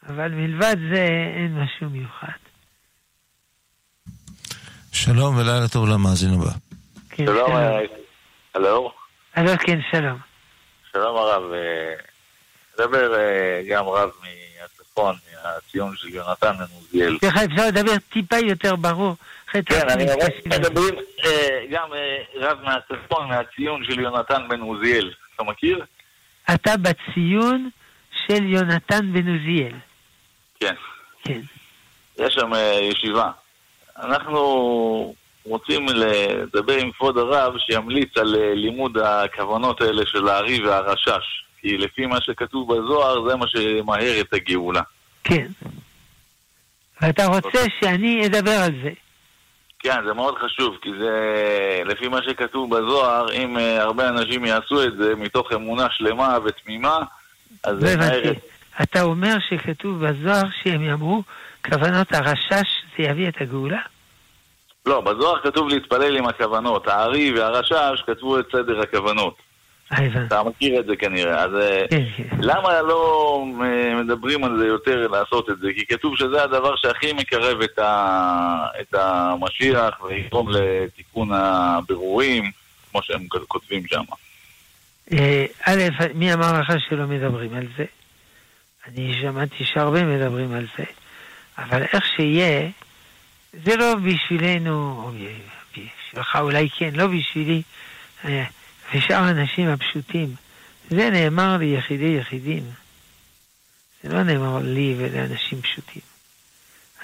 אבל מלבד זה אין משהו מיוחד. שלום ולילה טוב למאזין הבא. כן, שלום, הלו? הלו, כן, שלום. שלום הרב, אה, מדבר אה, גם רב מהצפון, מהציון של יונתן מנוזיאל. סליחה, אפשר לדבר טיפה יותר ברור. כן, אני רואה שמדברים אה, גם רב מהצפון, מהציון של יונתן בן עוזיאל. אתה מכיר? אתה בציון של יונתן בן עוזיאל. כן. כן. יש שם ישיבה. אנחנו רוצים לדבר עם כבוד הרב שימליץ על לימוד הכוונות האלה של הארי והרשש. כי לפי מה שכתוב בזוהר, זה מה שמהר את הגאולה. כן. ואתה רוצה שאני אדבר על זה. כן, זה מאוד חשוב, כי זה, לפי מה שכתוב בזוהר, אם uh, הרבה אנשים יעשו את זה מתוך אמונה שלמה ותמימה, אז זה מהר... אתה אומר שכתוב בזוהר שהם יאמרו, כוונות הרשש זה יביא את הגאולה? לא, בזוהר כתוב להתפלל עם הכוונות. הארי והרשש כתבו את סדר הכוונות. אתה מכיר את זה כנראה. אז אה, כן, כן. למה לא אה, מדברים על זה יותר לעשות את זה? כי כתוב שזה הדבר שהכי מקרב את, ה... את המשיח ויגרום לתיקון הבירורים, כמו שהם כותבים שם. אה, א', מי אמר לך שלא מדברים על זה? אני שמעתי שהרבה מדברים על זה, אבל איך שיהיה, זה לא בשבילנו, או בשבילך אולי כן, לא בשבילי. ושאר האנשים הפשוטים. זה נאמר ליחידי יחידים. זה לא נאמר לי ולאנשים פשוטים.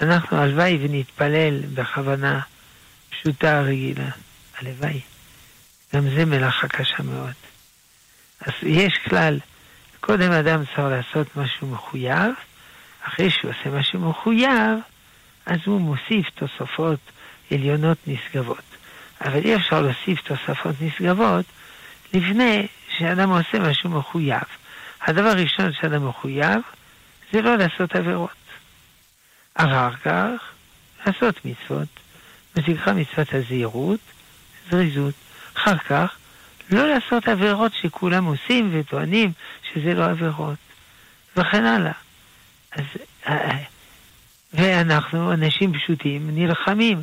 אנחנו הלוואי ונתפלל בכוונה פשוטה רגילה. הלוואי. גם זה מלאכה קשה מאוד. אז יש כלל, קודם אדם צריך לעשות משהו מחויב, אחרי שהוא עושה משהו מחויב, אז הוא מוסיף תוספות עליונות נשגבות. אבל אי אפשר להוסיף תוספות נשגבות לפני שאדם עושה משהו מחויב. הדבר הראשון שאדם מחויב זה לא לעשות עבירות. אחר כך, לעשות מצוות, מה מצוות הזהירות, זריזות. אחר כך, לא לעשות עבירות שכולם עושים וטוענים שזה לא עבירות, וכן הלאה. אז, אה, ואנחנו, אנשים פשוטים, נלחמים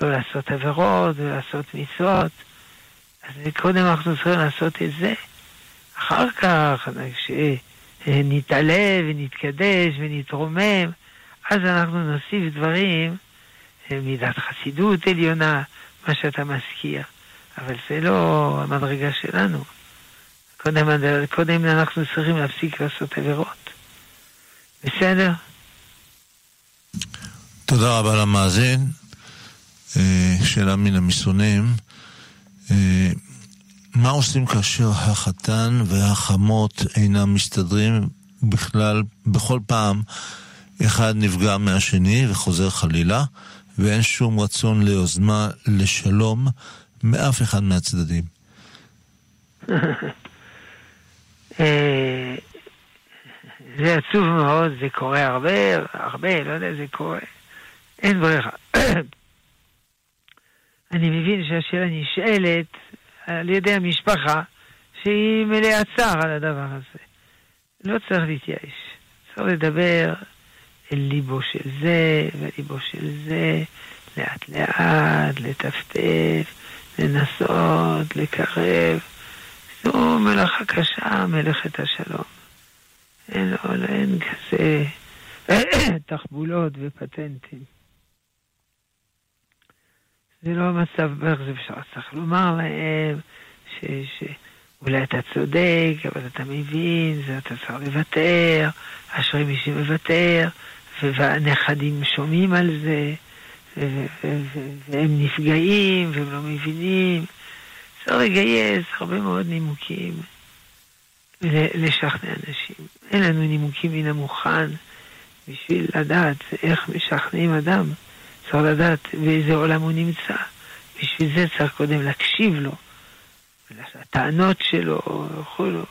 לא לעשות עבירות ולעשות מצוות. אז קודם אנחנו צריכים לעשות את זה. אחר כך, כשנתעלה ונתקדש ונתרומם, אז אנחנו נוסיף דברים, מידת חסידות עליונה, מה שאתה מזכיר. אבל זה לא המדרגה שלנו. קודם, קודם אנחנו צריכים להפסיק לעשות עבירות. בסדר? תודה רבה למאזין. אה, שאלה מן המסרונים. אה, מה עושים כאשר החתן והחמות אינם מסתדרים בכלל, בכל פעם אחד נפגע מהשני וחוזר חלילה, ואין שום רצון ליוזמה לשלום מאף אחד מהצדדים? זה עצוב מאוד, זה קורה הרבה, הרבה, לא יודע, זה קורה. אין ברירה. אני מבין שהשאלה נשאלת על ידי המשפחה, שהיא מלאה צער על הדבר הזה. לא צריך להתייאש. צריך לדבר אל ליבו של זה וליבו של זה, לאט לאט, לטפטף, לנסות, לקרב. זו מלאכה קשה, מלאכת השלום. אין, אין כזה תחבולות ופטנטים. זה לא המצב אפשר. צריך לומר להם ש, שאולי אתה צודק, אבל אתה מבין, זה אתה צריך לוותר, אשרי מי שמוותר, והנכדים שומעים על זה, והם נפגעים, והם לא מבינים. צריך לגייס הרבה מאוד נימוקים לשכנע אנשים. אין לנו נימוקים מן המוכן בשביל לדעת איך משכנעים אדם. צריך לדעת באיזה עולם הוא נמצא. בשביל זה צריך קודם להקשיב לו, לטענות שלו וכולו.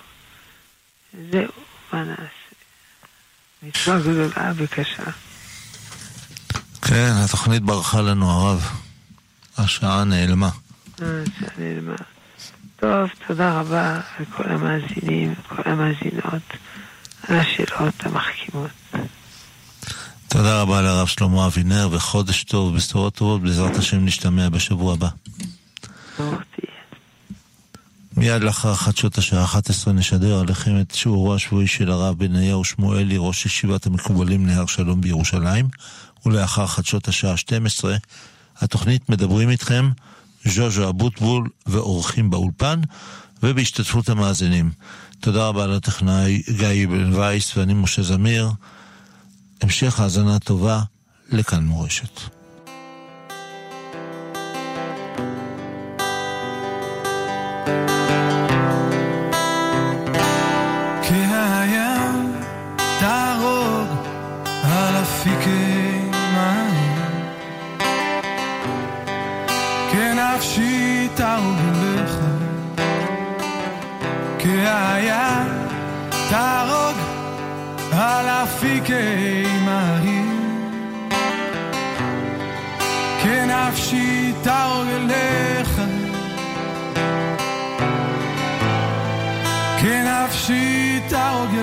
זהו, מה נעשה? מצווה גדולה וקשה. כן, התוכנית ברחה לנו הרב. השעה נעלמה. השעה נעלמה. טוב, תודה רבה לכל המאזינים, כל המאזינות, על השאלות המחכימות. תודה רבה לרב שלמה אבינר, וחודש טוב, בשורות טובות, בעזרת השם נשתמע בשבוע הבא. מיד לאחר חדשות השעה 11 נשדר עליכם את שיעורו השבועי של הרב בניהו שמואלי, ראש ישיבת המקובלים להר שלום בירושלים, ולאחר חדשות השעה 12, התוכנית מדברים איתכם, ז'וז'ו אבוטבול ואורחים באולפן, ובהשתתפות המאזינים. תודה רבה לטכנאי גיא בן וייס ואני משה זמיר. המשך האזנה טובה לכאן מורשת. אפיקי מים כנפשי תהרוג אליך. כנפשי תהרוג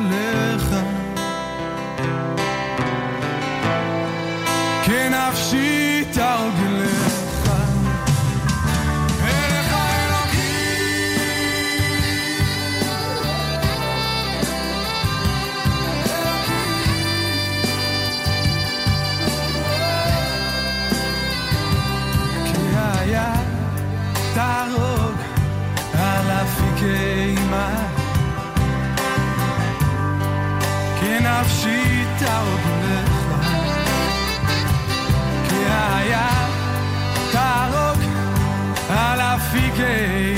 היה תהרוג על אפיקי